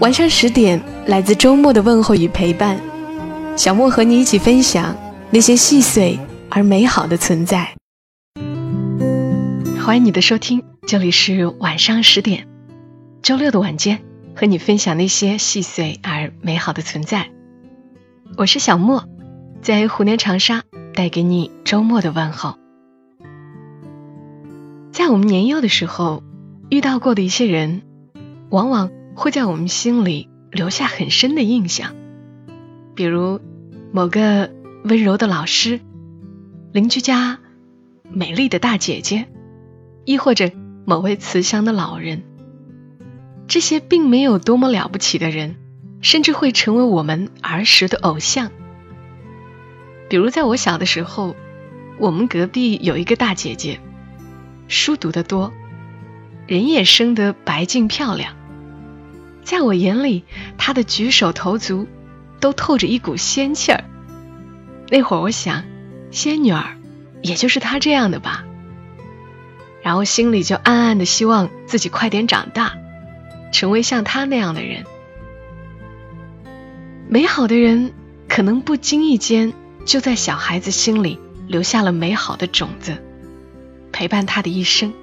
晚上十点，来自周末的问候与陪伴，小莫和你一起分享那些细碎而美好的存在。欢迎你的收听，这里是晚上十点，周六的晚间，和你分享那些细碎而美好的存在。我是小莫，在湖南长沙带给你周末的问候。在我们年幼的时候，遇到过的一些人，往往。会在我们心里留下很深的印象，比如某个温柔的老师、邻居家美丽的大姐姐，亦或者某位慈祥的老人。这些并没有多么了不起的人，甚至会成为我们儿时的偶像。比如在我小的时候，我们隔壁有一个大姐姐，书读得多，人也生得白净漂亮。在我眼里，他的举手投足都透着一股仙气儿。那会儿我想，仙女儿也就是她这样的吧。然后心里就暗暗的希望自己快点长大，成为像她那样的人。美好的人可能不经意间就在小孩子心里留下了美好的种子，陪伴他的一生。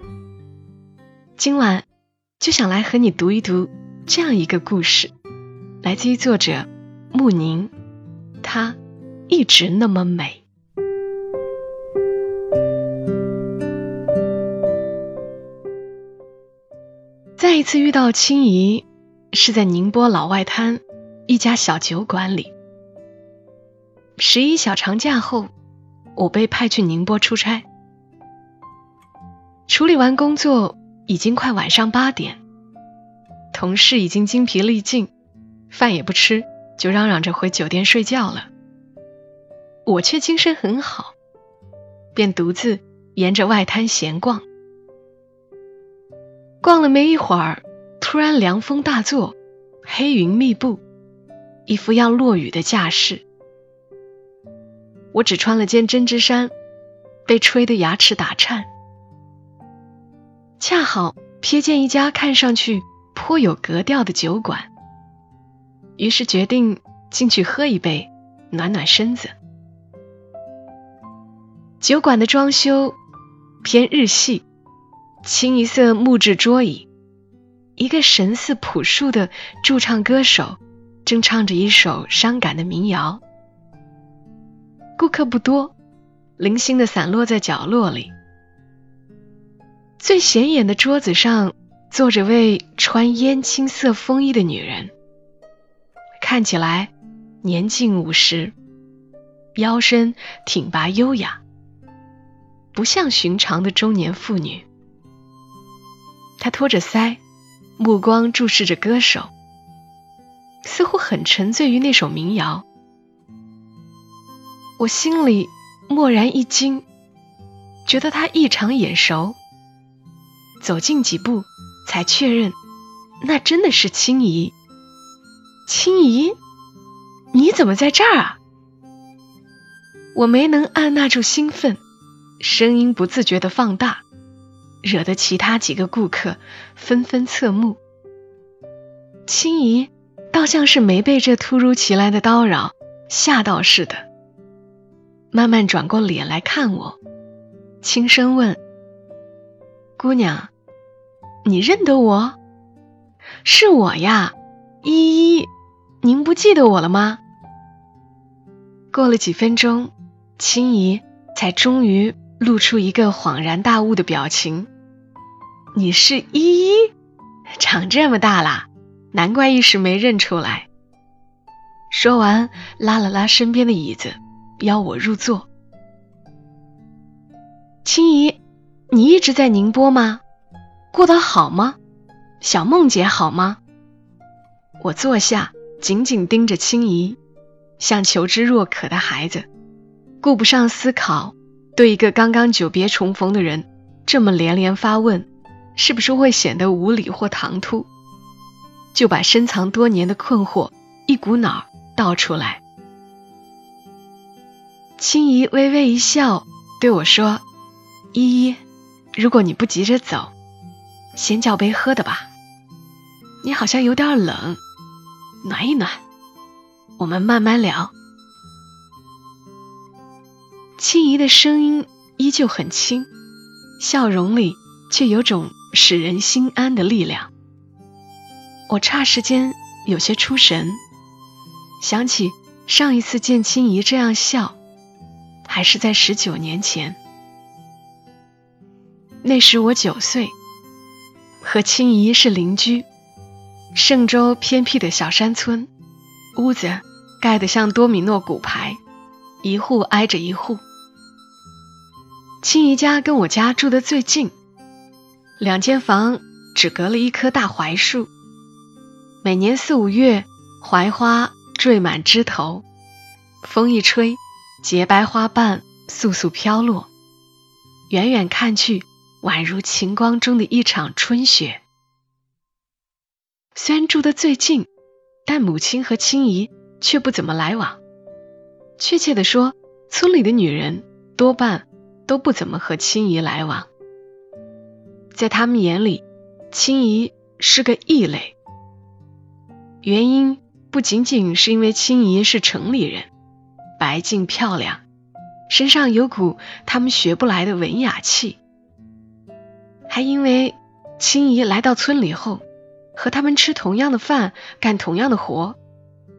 今晚就想来和你读一读。这样一个故事，来自于作者穆宁，她一直那么美。再一次遇到青怡，是在宁波老外滩一家小酒馆里。十一小长假后，我被派去宁波出差，处理完工作，已经快晚上八点。同事已经精疲力尽，饭也不吃，就嚷嚷着回酒店睡觉了。我却精神很好，便独自沿着外滩闲逛。逛了没一会儿，突然凉风大作，黑云密布，一副要落雨的架势。我只穿了件针织衫，被吹得牙齿打颤。恰好瞥见一家看上去……颇有格调的酒馆，于是决定进去喝一杯，暖暖身子。酒馆的装修偏日系，清一色木质桌椅，一个神似朴树的驻唱歌手正唱着一首伤感的民谣。顾客不多，零星的散落在角落里。最显眼的桌子上。坐着位穿烟青色风衣的女人，看起来年近五十，腰身挺拔优雅，不像寻常的中年妇女。她托着腮，目光注视着歌手，似乎很沉醉于那首民谣。我心里蓦然一惊，觉得她异常眼熟，走近几步。才确认，那真的是青姨。青姨，你怎么在这儿啊？我没能按捺住兴奋，声音不自觉的放大，惹得其他几个顾客纷纷侧目。青姨倒像是没被这突如其来的叨扰吓到似的，慢慢转过脸来看我，轻声问：“姑娘。”你认得我？是我呀，依依，您不记得我了吗？过了几分钟，青姨才终于露出一个恍然大悟的表情。你是依依，长这么大啦，难怪一时没认出来。说完，拉了拉身边的椅子，邀我入座。青姨，你一直在宁波吗？过得好吗？小梦姐好吗？我坐下，紧紧盯着青怡，像求知若渴的孩子，顾不上思考，对一个刚刚久别重逢的人这么连连发问，是不是会显得无礼或唐突？就把深藏多年的困惑一股脑倒出来。青怡微微一笑，对我说：“依依，如果你不急着走，先叫杯喝的吧。你好像有点冷。”暖一暖，我们慢慢聊。青怡的声音依旧很轻，笑容里却有种使人心安的力量。我霎时间有些出神，想起上一次见青怡这样笑，还是在十九年前。那时我九岁，和青怡是邻居。嵊州偏僻的小山村，屋子盖得像多米诺骨牌，一户挨着一户。青姨家跟我家住的最近，两间房只隔了一棵大槐树。每年四五月，槐花缀满枝头，风一吹，洁白花瓣簌簌飘落，远远看去，宛如晴光中的一场春雪。虽然住得最近，但母亲和青姨却不怎么来往。确切的说，村里的女人多半都不怎么和青姨来往。在他们眼里，青姨是个异类。原因不仅仅是因为青姨是城里人，白净漂亮，身上有股他们学不来的文雅气，还因为青姨来到村里后。和他们吃同样的饭，干同样的活，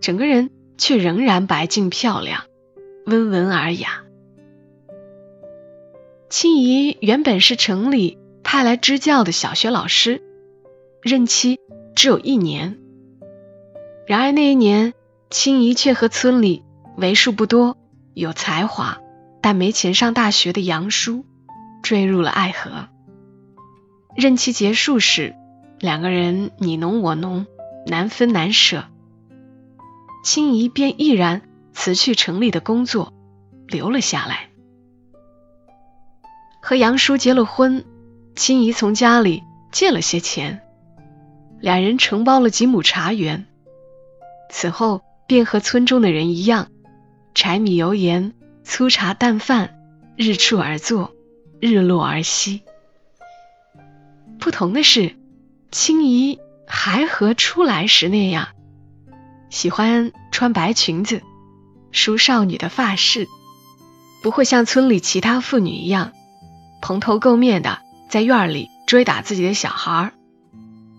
整个人却仍然白净漂亮，温文尔雅。青姨原本是城里派来支教的小学老师，任期只有一年。然而那一年，青姨却和村里为数不多有才华但没钱上大学的杨叔坠入了爱河。任期结束时。两个人你侬我侬，难分难舍。青姨便毅然辞去城里的工作，留了下来。和杨叔结了婚，青姨从家里借了些钱，两人承包了几亩茶园。此后便和村中的人一样，柴米油盐、粗茶淡饭，日出而作，日落而息。不同的是。青姨还和出来时那样，喜欢穿白裙子，梳少女的发饰，不会像村里其他妇女一样蓬头垢面的在院里追打自己的小孩，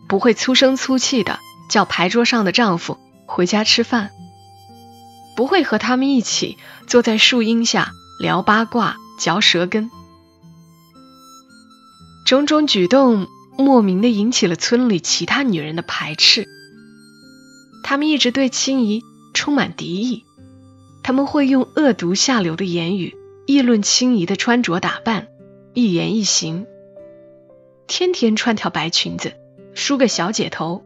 不会粗声粗气的叫牌桌上的丈夫回家吃饭，不会和他们一起坐在树荫下聊八卦、嚼舌根，种种举动。莫名的引起了村里其他女人的排斥，他们一直对青姨充满敌意，他们会用恶毒下流的言语议论青姨的穿着打扮、一言一行。天天穿条白裙子，梳个小姐头，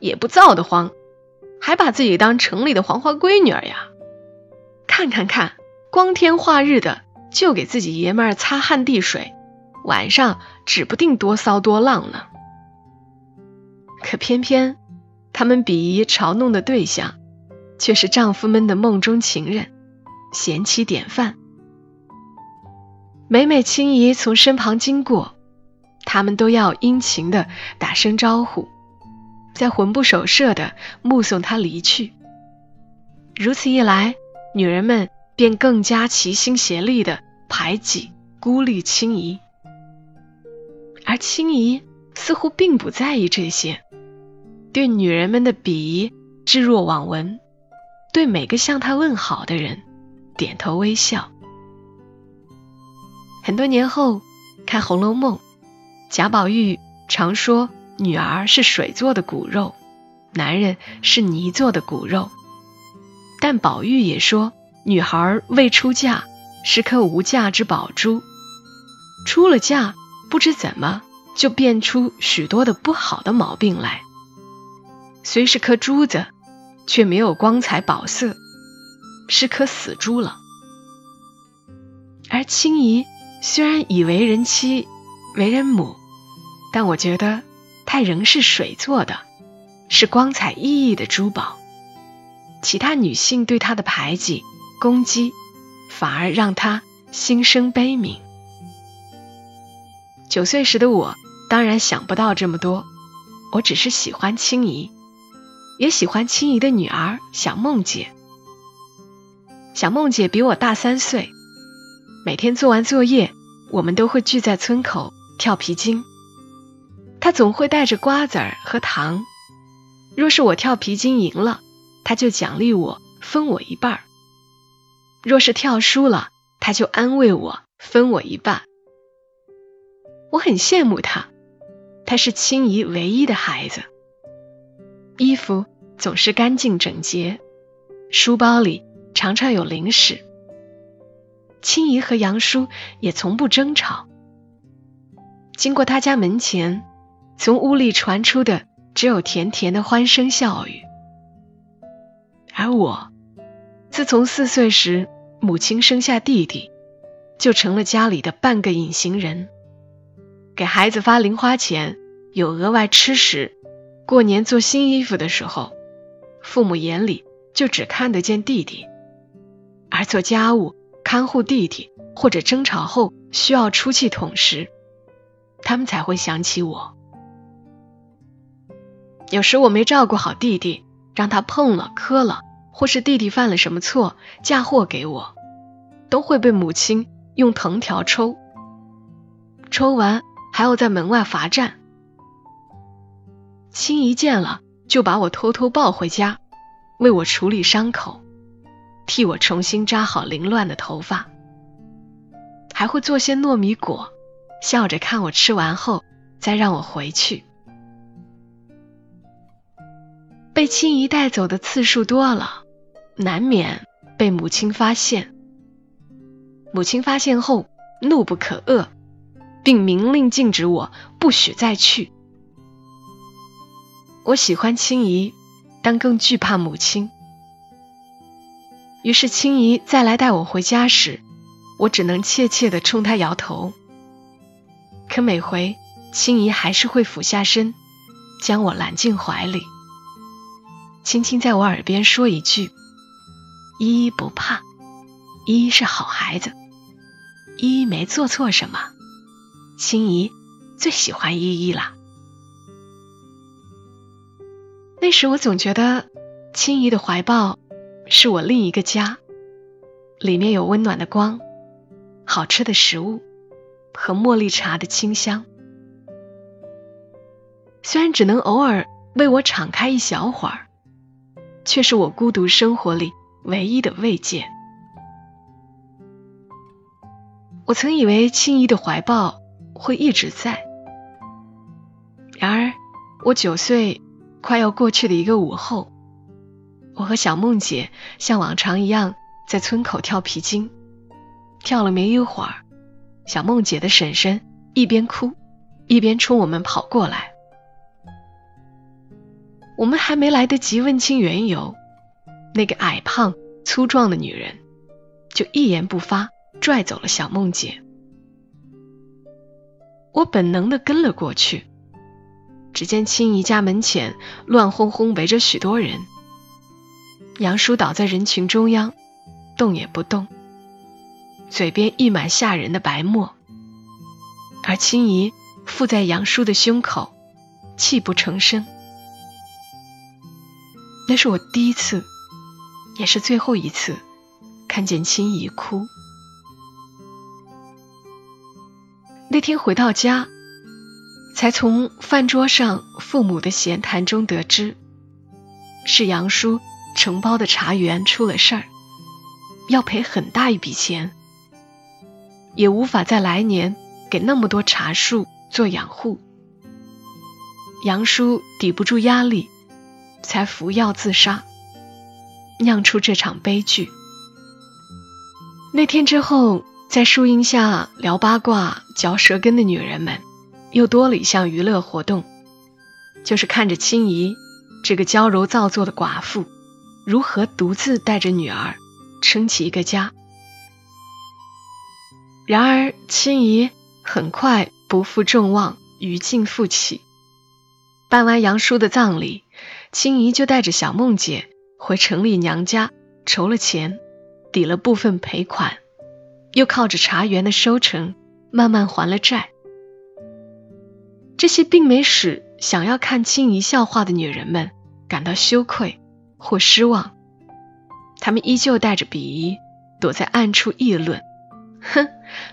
也不燥得慌，还把自己当城里的黄花闺女儿呀？看看看，光天化日的就给自己爷们儿擦汗递水。晚上指不定多骚多浪呢，可偏偏他们鄙夷嘲弄的对象，却是丈夫们的梦中情人、贤妻典范。每每青姨从身旁经过，他们都要殷勤的打声招呼，再魂不守舍的目送她离去。如此一来，女人们便更加齐心协力的排挤、孤立青姨。而青姨似乎并不在意这些，对女人们的鄙夷置若罔闻，对每个向她问好的人点头微笑。很多年后看《红楼梦》，贾宝玉常说女儿是水做的骨肉，男人是泥做的骨肉，但宝玉也说女孩未出嫁是颗无价之宝珠，出了嫁。不知怎么就变出许多的不好的毛病来，虽是颗珠子，却没有光彩宝色，是颗死珠了。而青怡虽然已为人妻、为人母，但我觉得她仍是水做的，是光彩熠熠的珠宝。其他女性对她的排挤、攻击，反而让她心生悲悯。九岁时的我，当然想不到这么多，我只是喜欢青怡，也喜欢青怡的女儿小梦姐。小梦姐比我大三岁。每天做完作业，我们都会聚在村口跳皮筋。他总会带着瓜子儿和糖。若是我跳皮筋赢了，他就奖励我，分我一半；若是跳输了，他就安慰我，分我一半。我很羡慕他，他是青姨唯一的孩子。衣服总是干净整洁，书包里常常有零食。青姨和杨叔也从不争吵。经过他家门前，从屋里传出的只有甜甜的欢声笑语。而我，自从四岁时母亲生下弟弟，就成了家里的半个隐形人。给孩子发零花钱，有额外吃食，过年做新衣服的时候，父母眼里就只看得见弟弟，而做家务。看护弟弟，或者争吵后需要出气筒时，他们才会想起我。有时我没照顾好弟弟，让他碰了、磕了，或是弟弟犯了什么错嫁祸给我，都会被母亲用藤条抽，抽完还要在门外罚站。青姨见了，就把我偷偷抱回家，为我处理伤口。替我重新扎好凌乱的头发，还会做些糯米果，笑着看我吃完后再让我回去。被青姨带走的次数多了，难免被母亲发现。母亲发现后怒不可遏，并明令禁止我不许再去。我喜欢青姨，但更惧怕母亲。于是青姨再来带我回家时，我只能怯怯地冲她摇头。可每回青姨还是会俯下身，将我揽进怀里，轻轻在我耳边说一句：“依依不怕，依依是好孩子，依依没做错什么。”青姨最喜欢依依了。那时我总觉得青姨的怀抱。是我另一个家，里面有温暖的光、好吃的食物和茉莉茶的清香。虽然只能偶尔为我敞开一小会儿，却是我孤独生活里唯一的慰藉。我曾以为青姨的怀抱会一直在，然而我九岁快要过去的一个午后。我和小梦姐像往常一样在村口跳皮筋，跳了没一会儿，小梦姐的婶婶一边哭一边冲我们跑过来。我们还没来得及问清缘由，那个矮胖粗壮的女人就一言不发拽走了小梦姐。我本能的跟了过去，只见青姨家门前乱哄哄围着许多人。杨叔倒在人群中央，动也不动，嘴边溢满吓人的白沫。而青姨附在杨叔的胸口，泣不成声。那是我第一次，也是最后一次看见青姨哭。那天回到家，才从饭桌上父母的闲谈中得知，是杨叔。承包的茶园出了事儿，要赔很大一笔钱，也无法在来年给那么多茶树做养护。杨叔抵不住压力，才服药自杀，酿出这场悲剧。那天之后，在树荫下聊八卦、嚼舌根的女人们，又多了一项娱乐活动，就是看着青姨。这个娇柔造作的寡妇如何独自带着女儿撑起一个家。然而，青姨很快不负众望，余劲复起。办完杨叔的葬礼，青姨就带着小梦姐回城里娘家筹了钱，抵了部分赔款，又靠着茶园的收成慢慢还了债。这些并没使想要看清一笑话的女人们感到羞愧或失望，她们依旧带着鄙夷躲在暗处议论。哼，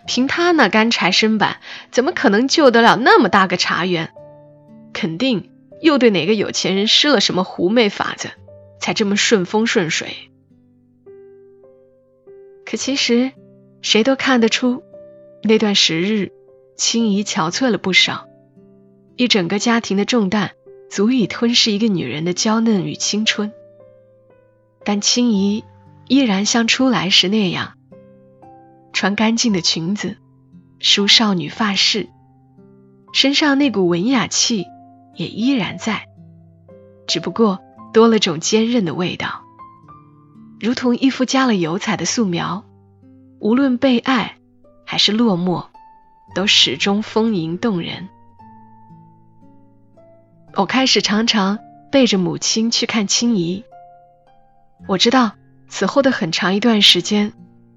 凭他那干柴身板，怎么可能救得了那么大个茶园？肯定又对哪个有钱人施了什么狐媚法子，才这么顺风顺水。可其实，谁都看得出，那段时日，青怡憔悴了不少。一整个家庭的重担，足以吞噬一个女人的娇嫩与青春。但青怡依然像出来时那样。穿干净的裙子，梳少女发饰，身上那股文雅气也依然在，只不过多了种坚韧的味道，如同一幅加了油彩的素描，无论被爱还是落寞，都始终丰盈动人。我开始常常背着母亲去看青姨，我知道此后的很长一段时间，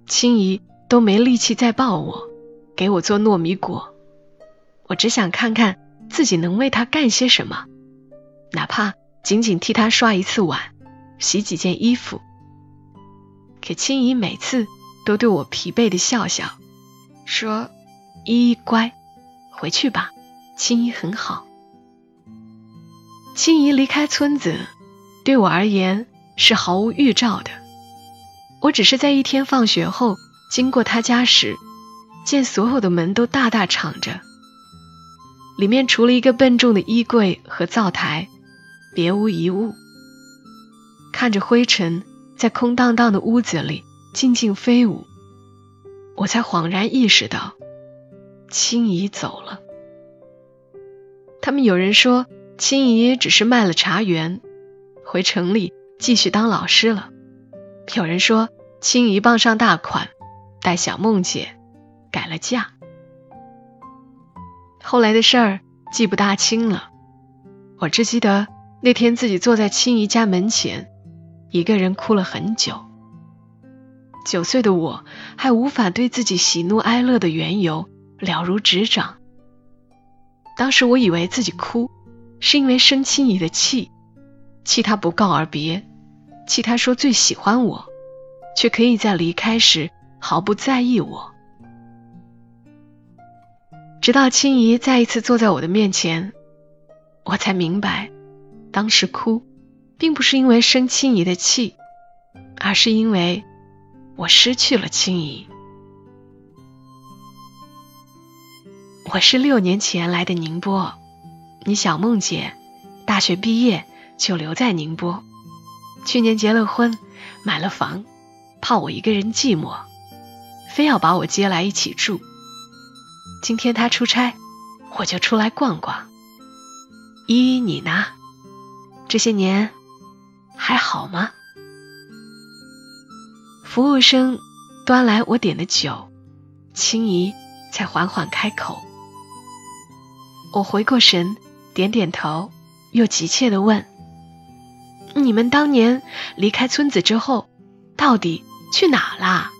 青姨。都没力气再抱我，给我做糯米果。我只想看看自己能为她干些什么，哪怕仅仅替她刷一次碗，洗几件衣服。可青姨每次都对我疲惫的笑笑，说：“依依乖，回去吧，青姨很好。”青姨离开村子，对我而言是毫无预兆的。我只是在一天放学后。经过他家时，见所有的门都大大敞着，里面除了一个笨重的衣柜和灶台，别无一物。看着灰尘在空荡荡的屋子里静静飞舞，我才恍然意识到，青姨走了。他们有人说，青姨只是卖了茶园，回城里继续当老师了；有人说，青姨傍上大款。带小梦姐改了嫁，后来的事儿记不大清了。我只记得那天自己坐在青姨家门前，一个人哭了很久。九岁的我还无法对自己喜怒哀乐的缘由了如指掌。当时我以为自己哭是因为生青姨的气，气她不告而别，气她说最喜欢我，却可以在离开时。毫不在意我，直到青姨再一次坐在我的面前，我才明白，当时哭，并不是因为生青姨的气，而是因为我失去了青怡。我是六年前来的宁波，你小梦姐，大学毕业就留在宁波，去年结了婚，买了房，怕我一个人寂寞。非要把我接来一起住。今天他出差，我就出来逛逛。依依，你呢？这些年还好吗？服务生端来我点的酒，青姨才缓缓开口。我回过神，点点头，又急切地问：“你们当年离开村子之后，到底去哪啦？”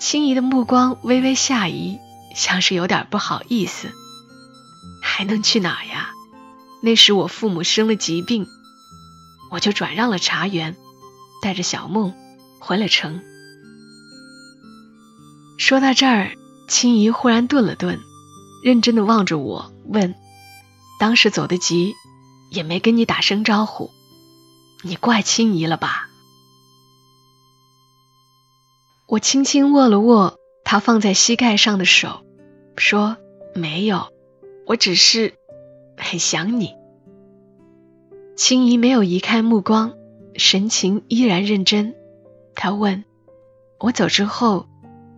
青姨的目光微微下移，像是有点不好意思。还能去哪呀？那时我父母生了疾病，我就转让了茶园，带着小梦回了城。说到这儿，青姨忽然顿了顿，认真的望着我，问：“当时走得急，也没跟你打声招呼，你怪青姨了吧？”我轻轻握了握她放在膝盖上的手，说：“没有，我只是很想你。”青姨没有移开目光，神情依然认真。他问：“我走之后，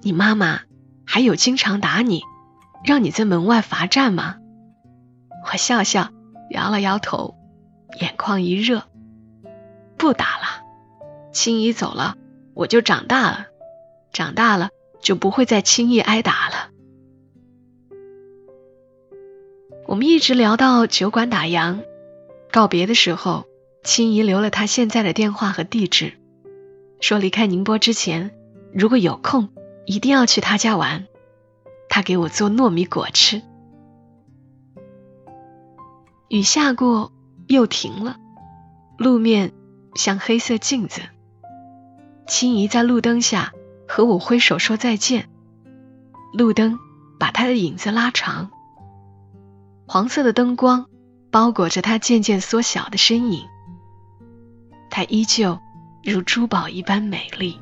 你妈妈还有经常打你，让你在门外罚站吗？”我笑笑，摇了摇头。眼眶一热，不打了。青姨走了，我就长大了，长大了就不会再轻易挨打了。我们一直聊到酒馆打烊，告别的时候，青姨留了她现在的电话和地址，说离开宁波之前，如果有空，一定要去她家玩，她给我做糯米果吃。雨下过，又停了，路面像黑色镜子。青姨在路灯下和我挥手说再见，路灯把她的影子拉长，黄色的灯光包裹着她渐渐缩小的身影，她依旧如珠宝一般美丽。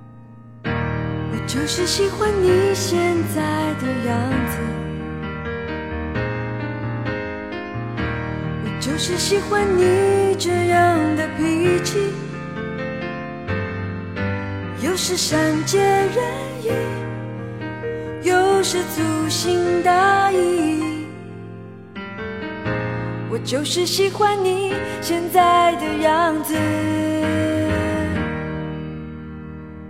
我就是喜欢你现在的样子。我就是喜欢你这样的脾气，有时善解人意，有时粗心大意。就是喜欢你现在的样子，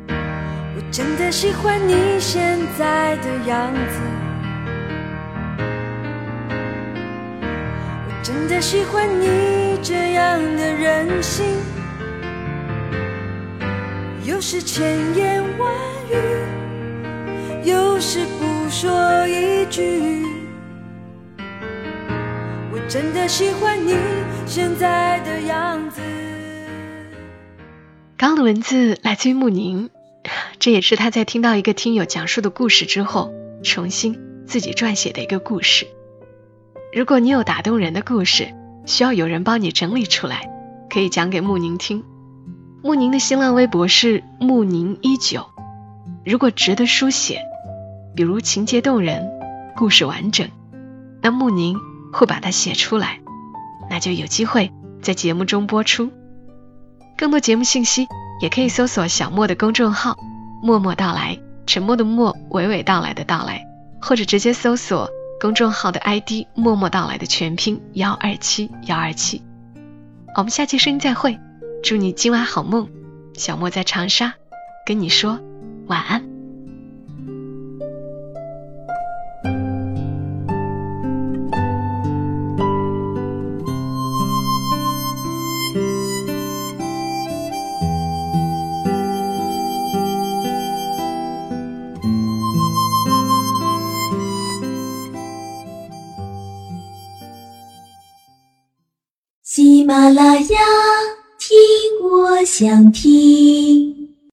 我真的喜欢你现在的样子。我真的喜欢你这样的任性，有时千言万语，有时不说一句。真的喜欢你现在的样子。刚的文字来自于穆宁，这也是他在听到一个听友讲述的故事之后，重新自己撰写的一个故事。如果你有打动人的故事，需要有人帮你整理出来，可以讲给穆宁听。穆宁的新浪微博是穆宁一九。如果值得书写，比如情节动人、故事完整，那穆宁会把它写出来，那就有机会在节目中播出。更多节目信息也可以搜索小莫的公众号“默默到来”，沉默的默，娓娓道来的到来，或者直接搜索。公众号的 ID“ 默默到来”的全拼幺二七幺二七，我们下期声音再会，祝你今晚好梦，小莫在长沙跟你说晚安。马拉雅，听我想听。